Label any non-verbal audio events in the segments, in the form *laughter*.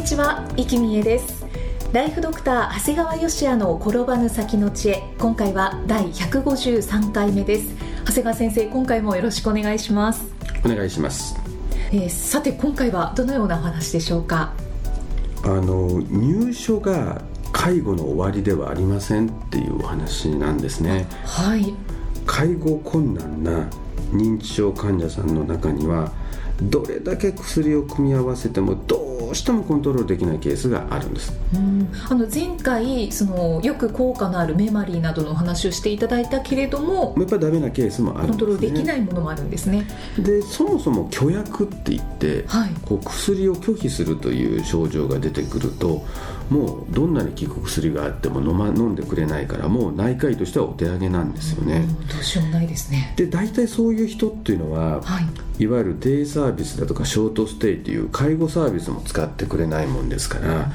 にちは、生きみえです。ライフドクター長谷川芳也の転ばぬ先の知恵。今回は第153回目です。長谷川先生今回もよろしくお願いします。お願いします。えーさて今回はどのようなお話でしょうか？あの入所が介護の終わりではありませんっていうお話なんですね。はい。介護困難な認知症患者さんの中にはどれだけ薬を組み合わせてもどうしてもコントロールできないケースがあるんです。うん。あの前回そのよく効果のあるメマリーなどのお話をしていただいたけれどもやっぱりダメなケースもあるんです、ね、コントロールできないものもあるんですね。でそもそも虚薬って言って、はい。こう薬を拒否するという症状が出てくるともうどんなに効く薬があっても飲,、ま、飲んでくれないからもう内科医としてはお手上げなんですよね、うん。どうしようもないですね。で大体そういう人っていうのははいいわゆるデイサービスだとかショートステイっていう介護サービスも使ってくれないもんですから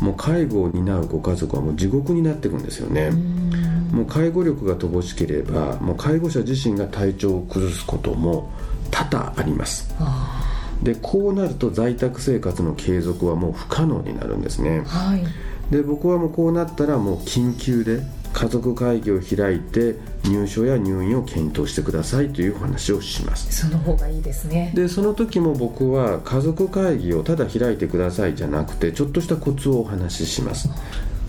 もう介護を担うご家族はもう地獄になっていくんですよね。うん。もう介護力が乏しければもう介護者自身が体調を崩すことも多々あります。あでこうなると在宅生活の継続はもう不可能になるんですね。ーはい。で僕はもうこうなったらもう緊急で家族会議を開いて入所や入院を検討してくださいというお話をします。その方がいいですね。でその時も僕は家族会議をただ開いてくださいじゃなくてちょっとしたコツをお話しします。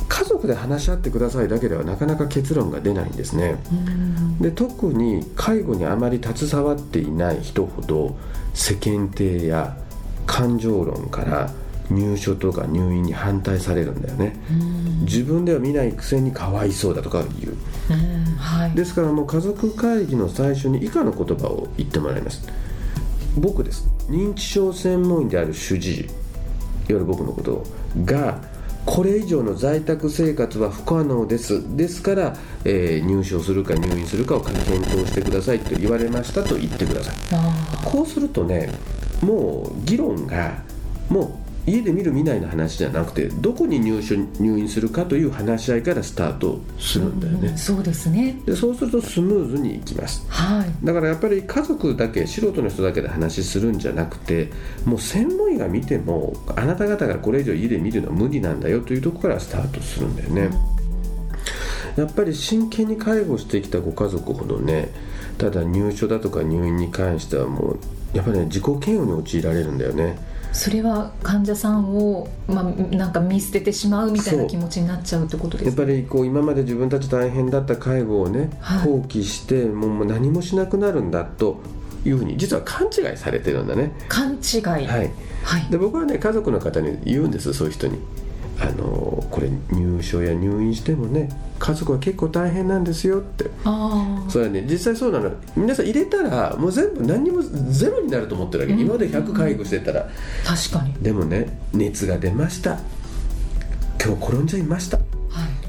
家族で話し合ってくださいだけではなかなか結論が出ないんですね。うん。で特に介護にあまり携わっていない人ほど世間体や感情論から入所とか入院に反対されるんだよね。うん。自分では見ないくせにかわいそうだとか言う。うんはい。ですからもう家族会議の最初に以下の言葉を言ってもらいます。僕です。認知症専門医である主治医。いわゆる僕のことがこれ以上の在宅生活は不可能です。ですから、えー入所するか入院するかを検討してくださいと言われましたと言ってください。あこうするとねもう議論がもう家で見る見ないの話じゃなくてどこに入所入院するかという話し合いからスタートするんだよね、ーうんそうですね。でそうするとスムーズにいきます。はい。だからやっぱり家族だけ素人の人だけで話するんじゃなくてもう専門医が見てもあなた方がこれ以上家で見るのは無理なんだよというところからスタートするんだよね。やっぱり真剣に介護してきたご家族ほどねただ入所だとか入院に関してはもうやっぱりね自己嫌悪に陥られるんだよねそれは患者さんを、まあ、なんか見捨ててしまうみたいな気持ちになっちゃうってことですか？やっぱりこう今まで自分たち大変だった介護をね、はい。放棄してもうもう何もしなくなるんだというふうに実は勘違いされてるんだね。勘違い。はい、はい。で僕はね家族の方に言うんですそういう人にあのこれ入所や入院してもね家族は結構大変なんですよって。ああそれはね。実際そうなの。皆さん入れたらもう全部何にもゼロになると思ってるわけ、うん。今まで100介護してたら。確かに。でもね熱が出ました。今日転んじゃいました。はい。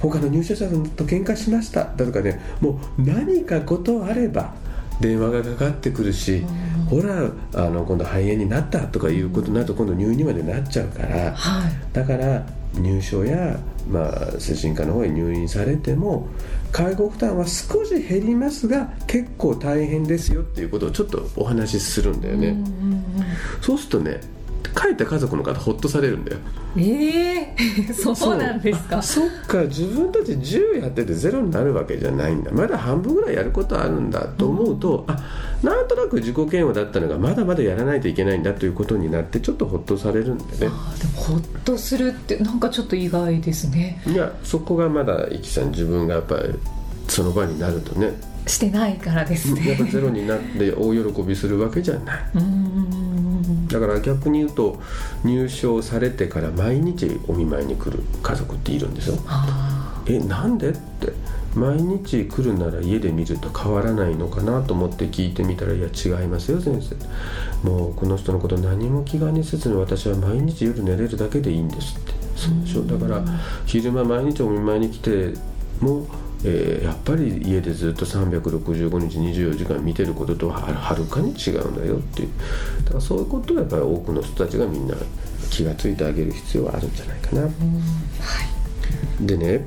他の入所者と喧嘩しました。だとかねもう何かことあれば電話がかかってくるし、ほらあの今度肺炎になったとかいうことになると今度入院にまでなっちゃうから。はい。だから入所や、まあ、精神科の方へ入院されても介護負担は少し減りますが結構大変ですよっていうことをちょっとお話しするんだよね、うんうんうんそうするとね帰った家族の方ほっとされるんだよ。ええ *laughs* そうなんですか。そっか。自分たち10やっててゼロになるわけじゃないんだ。まだ半分ぐらいやることあるんだと思うと、あなんとなく自己嫌悪だったのがまだまだやらないといけないんだということになってちょっとほっとされるんだよね。あーでもほっとするってなんかちょっと意外ですね。いやそこがまだイキさん自分がやっぱりその場になるとね。してないからですやっぱねゼロになって大喜びするわけじゃない。だから逆に言うと入所されてから毎日お見舞いに来る家族っているんですよ。あえなんでって毎日来るなら家で見ると変わらないのかなと思って聞いてみたら「いや違いますよ先生」もうこの人のこと何も気兼ねせずに私は毎日夜寝れるだけでいいんですって。そうでしょだから昼間毎日お見舞いに来てもえー、やっぱり家でずっと365日24時間見てることとははるかに違うんだよっていう。だからそういうことはやっぱり多くの人たちがみんな気が付いてあげる必要はあるんじゃないかな。はい、でね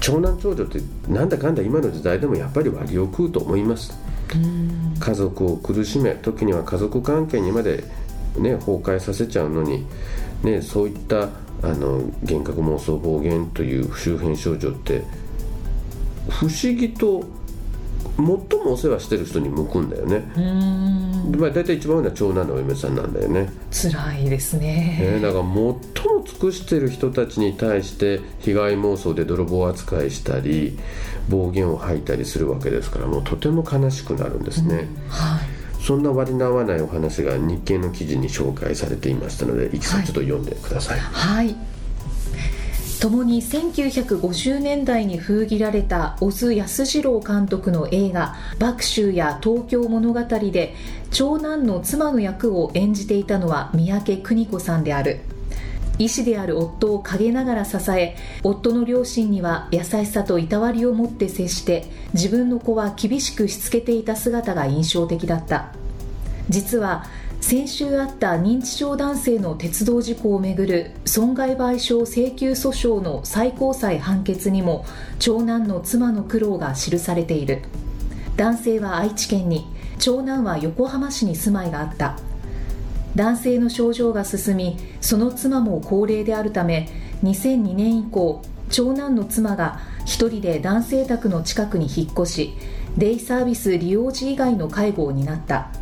長男長女ってなんだかんだ今の時代でもやっぱり割を食うと思います。家族を苦しめ時には家族関係にまで、ね、崩壊させちゃうのに、ね、そういったあの幻覚妄想暴言という周辺症状って不思議と最もお世話してる人に向くんだよね。まあ、大体一番多いのは長男のお嫁さんなんだよね。辛いですね。ねだから最も尽くしてる人たちに対して被害妄想で泥棒扱いしたり暴言を吐いたりするわけですからもうとても悲しくなるんですね、はい。そんな割り合わないお話が日経の記事に紹介されていましたので、いきさんちょっと読んでください。はい、はい共に1950年代に封切られた小津安二郎監督の映画「麦州」や「東京物語」で長男の妻の役を演じていたのは三宅邦子さんである。医師である夫を陰ながら支え夫の両親には優しさといたわりを持って接して自分の子は厳しくしつけていた姿が印象的だった。実は先週あった認知症男性の鉄道事故をめぐる損害賠償請求訴訟の最高裁判決にも長男の妻の苦労が記されている。男性は愛知県に長男は横浜市に住まいがあった。男性の症状が進みその妻も高齢であるため2002年以降長男の妻が一人で男性宅の近くに引っ越しデイサービス利用時以外の介護を担った。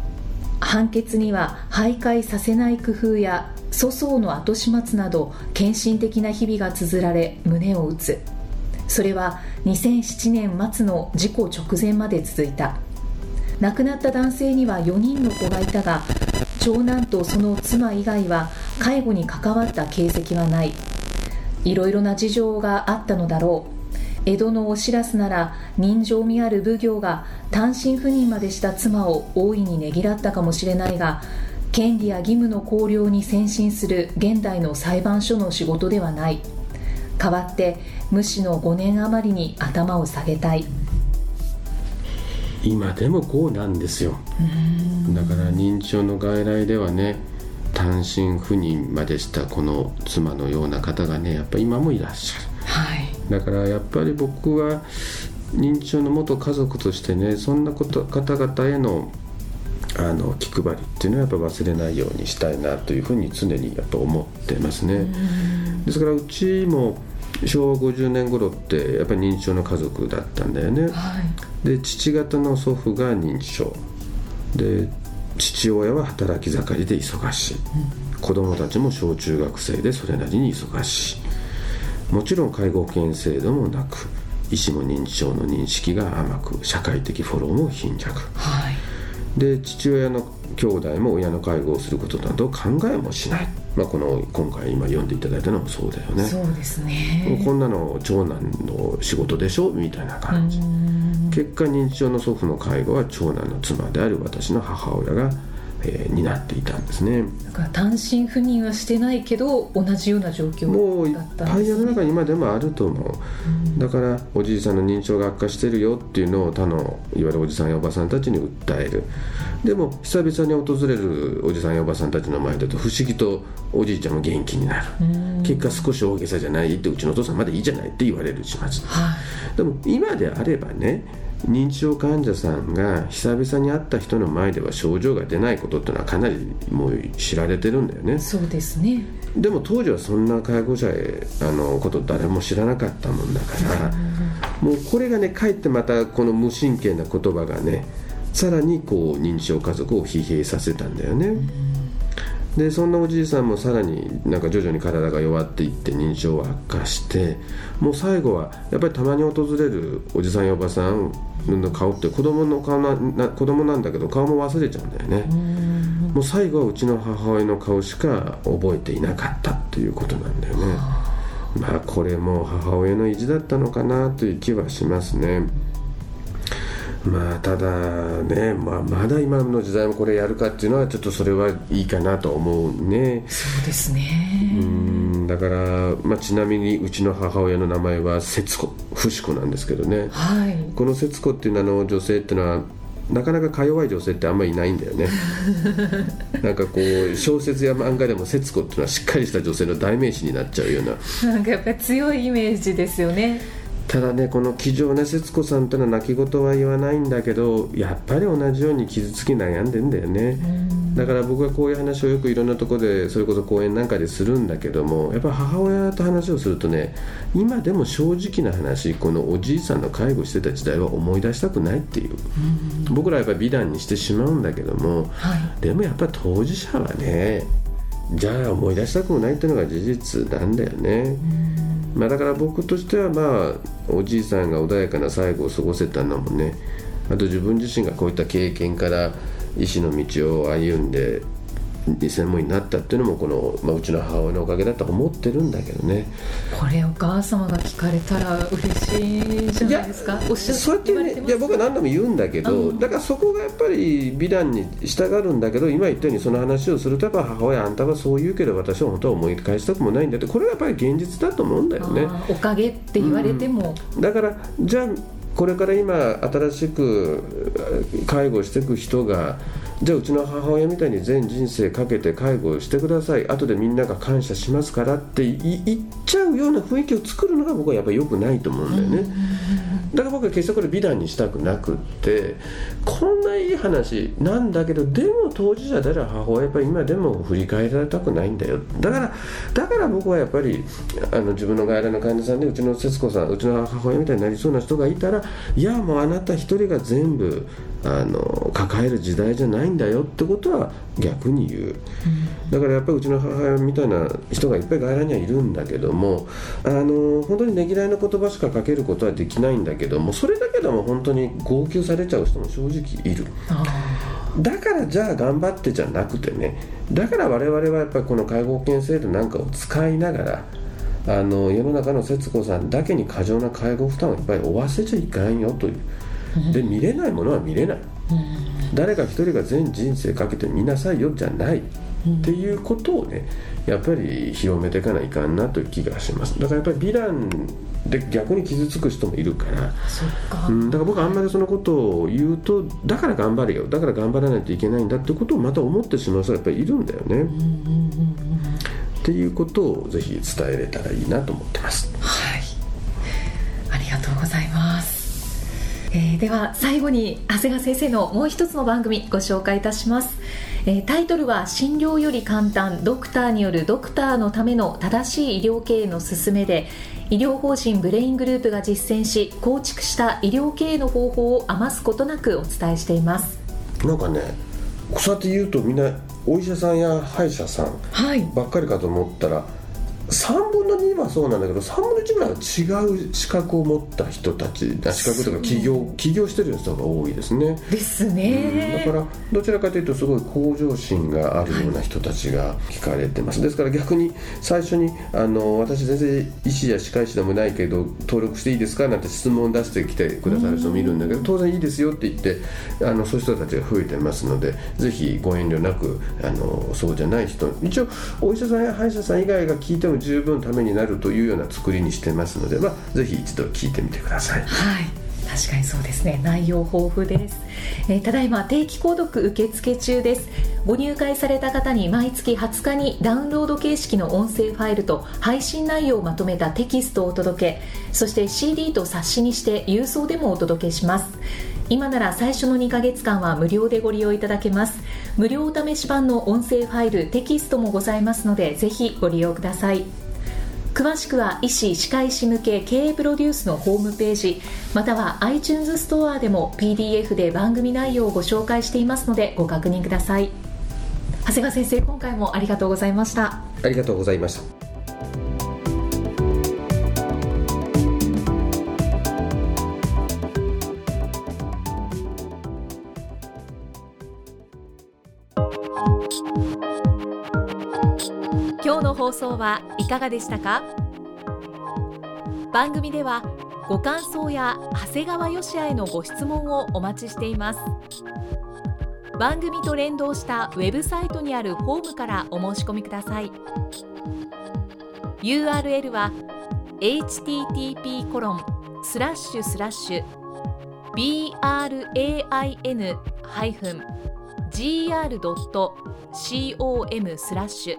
判決には徘徊させない工夫や粗相の後始末など献身的な日々が綴られ胸を打つ。それは2007年末の事故直前まで続いた。亡くなった男性には4人の子がいたが長男とその妻以外は介護に関わった形跡はない。いろいろな事情があったのだろう。江戸のお知らすなら人情味ある奉行が単身赴任までした妻を大いにねぎらったかもしれないが権利や義務の考慮に先進する現代の裁判所の仕事ではない。代わって無視の5年余りに頭を下げたい。今でもこうなんですよ。だから認知症の外来ではね単身赴任までしたこの妻のような方がねやっぱ今もいらっしゃるだからやっぱり僕は認知症の元家族としてねそんなこと方々へのあの気配りっていうのはやっぱ忘れないようにしたいなというふうに常にやっぱ思ってますね。ですからうちも昭和50年頃ってやっぱり認知症の家族だったんだよね。はい、で父方の祖父が認知症。で父親は働き盛りで忙しい、うん、子供たちも小中学生でそれなりに忙しいもちろん介護保険制度もなく医師も認知症の認識が甘く社会的フォローも貧弱、はい、で父親の兄弟も親の介護をすることなど考えもしない、まあ、この今回今読んでいただいたのもそうだよね。そうですね。こんなの長男の仕事でしょ？みたいな感じ。結果認知症の祖父の介護は長男の妻である私の母親がえー、になっていたんですね。だから単身赴任はしてないけど同じような状況もういっぱい世の中に今でもあると思う、うん、だからおじいさんの認知症が悪化してるよっていうのを他のいわゆるおじさんやおばさんたちに訴える。でも久々に訪れるおじさんやおばさんたちの前だと不思議とおじいちゃんも元気になる、うん、結果少し大げさじゃないってうちのお父さんまだいいじゃないって言われるします、はい、でも今であればね認知症患者さんが久々に会った人の前では症状が出ないことっていうのはかなりもう知られてるんだよね。そうですね。でも当時はそんな介護者へあのこと誰も知らなかったもんだから、もうこれがねかえってまたこの無神経な言葉がねさらにこう認知症家族を疲弊させたんだよね、でそんなおじいさんもさらになんか徐々に体が弱っていって認知症は悪化してもう最後はやっぱりたまに訪れるおじさんやおばさんの顔って子供の顔なな子供なんだけど顔も忘れちゃうんだよね。もう最後はうちの母親の顔しか覚えていなかったっていうことなんだよね。まあこれも母親の意地だったのかなという気はしますね。まあただね、まあ、まだ今の時代もこれやるかっていうのはちょっとそれはいいかなと思うね。そうですね。うんだから、まあ、ちなみにうちの母親の名前は節子節子なんですけどね、はい、この節子っていうのは女性っていうのはなかなかか弱い女性ってあんまりいないんだよね。*laughs* なんかこう小説や漫画でも節子っていうのはしっかりした女性の代名詞になっちゃうような。なんかやっぱり強いイメージですよねただねこの気丈な節子さんというのは泣き言は言わないんだけどやっぱり同じように傷つき悩んでんだよね。だから僕はこういう話をよくいろんなところでそれこそ講演なんかでするんだけどもやっぱ母親と話をするとね今でも正直な話このおじいさんの介護してた時代は思い出したくないっていう。僕らはやっぱり美談にしてしまうんだけども、はい、でもやっぱり当事者はねじゃあ思い出したくもないっていうのが事実なんだよね。まあ、だから僕としてはまあおじいさんが穏やかな最後を過ごせたのもねあと自分自身がこういった経験から医師の道を歩んで専門になったっていうのもこの、まあ、うちの母親のおかげだと思ってるんだけどね。これお母様が聞かれたら嬉しいじゃないですか？おっしゃそうやってねいや僕は何度も言うんだけど、だからそこがやっぱり美談に従うんだけど今言ったようにその話をするとやっぱ母親あんたはそう言うけど私は本当は思い返したくもないんだってこれはやっぱり現実だと思うんだよね。おかげって言われても、うん、だからじゃあこれから今新しく介護していく人がじゃあうちの母親みたいに全人生かけて介護してください。後でみんなが感謝しますからって言っちゃうような雰囲気を作るのが僕はやっぱり良くないと思うんだよね。だから僕は決してこれ美談にしたくなくってこんないい話なんだけどでも当事者である母親やっぱり今でも振り返られたくないんだよ。だからだから僕はやっぱりあの自分の外来の患者さんでうちの節子さんうちの母親みたいになりそうな人がいたらいやもうあなた一人が全部あの抱える時代じゃないんだよってことは逆に言う、だからやっぱりうちの母親みたいな人がいっぱい外来にはいるんだけどもあの本当にねぎらいの言葉しかかけることはできないんだけどもそれだけでも本当に号泣されちゃう人も正直いる。だからじゃあ頑張ってじゃなくてねだから我々はやっぱりこの介護保険制度なんかを使いながらあの世の中の節子さんだけに過剰な介護負担をいっぱい負わせちゃいかんよというで見れないものは見れない、誰か一人が全人生かけて見なさいよじゃない、っていうことをねやっぱり広めていかないかんなという気がします。だからやっぱりヴィランで逆に傷つく人もいるから。うん、だから僕はあんまりそのことを言うとだから頑張れよ。だから頑張らないといけないんだってことをまた思ってしまう人がやっぱりいるんだよね。っていうことをぜひ伝えれたらいいなと思ってます。えー、では最後に長谷川先生のもう一つの番組ご紹介いたします、えー、タイトルは「診療より簡単ドクターによるドクターのための正しい医療経営の勧め」で医療法人ブレイングループが実践し構築した医療経営の方法を余すことなくお伝えしています。なんかねそうやって言うとみんなお医者さんや歯医者さんばっかりかと思ったら、はい3分の2はそうなんだけど3分の1ぐらいは違う資格を持った人たち資格とか起業起業してる人が多いですね。ですね、うん、だからどちらかというとすごい向上心があるような人たちが聞かれてます、ですから逆に最初にあの私全然医師や歯科医師でもないけど登録していいですかなんて質問を出してきてくださる人もいるんだけど当然いいですよって言ってあのそういう人たちが増えてますのでぜひご遠慮なくあのそうじゃない人一応お医者さんや歯医者さん以外が聞いても十分ためになるというような作りにしてますので、まあ、ぜひ一度聞いてみてください。はい。確かにそうですね。内容豊富です、えー、ただいま定期購読受付中です。ご入会された方に毎月20日にダウンロード形式の音声ファイルと配信内容をまとめたテキストをお届けそして CD と冊子にして郵送でもお届けします。今なら最初の2ヶ月間は無料でご利用いただけます。無料お試し版の音声ファイルテキストもございますのでぜひご利用ください。詳しくは医師・歯科医師向け経営プロデュースのホームページまたは iTunes ストアでも PDF で番組内容をご紹介していますのでご確認ください。長谷川先生今回もありがとうございました。ありがとうございました。今日の放送はいかがでしたか？番組ではご感想や長谷川よし也へのご質問をお待ちしています。番組と連動したウェブサイトにあるホームからお申し込みください。URL は http コロンスラッシュスラッシュ brain-gr.com スラッシュ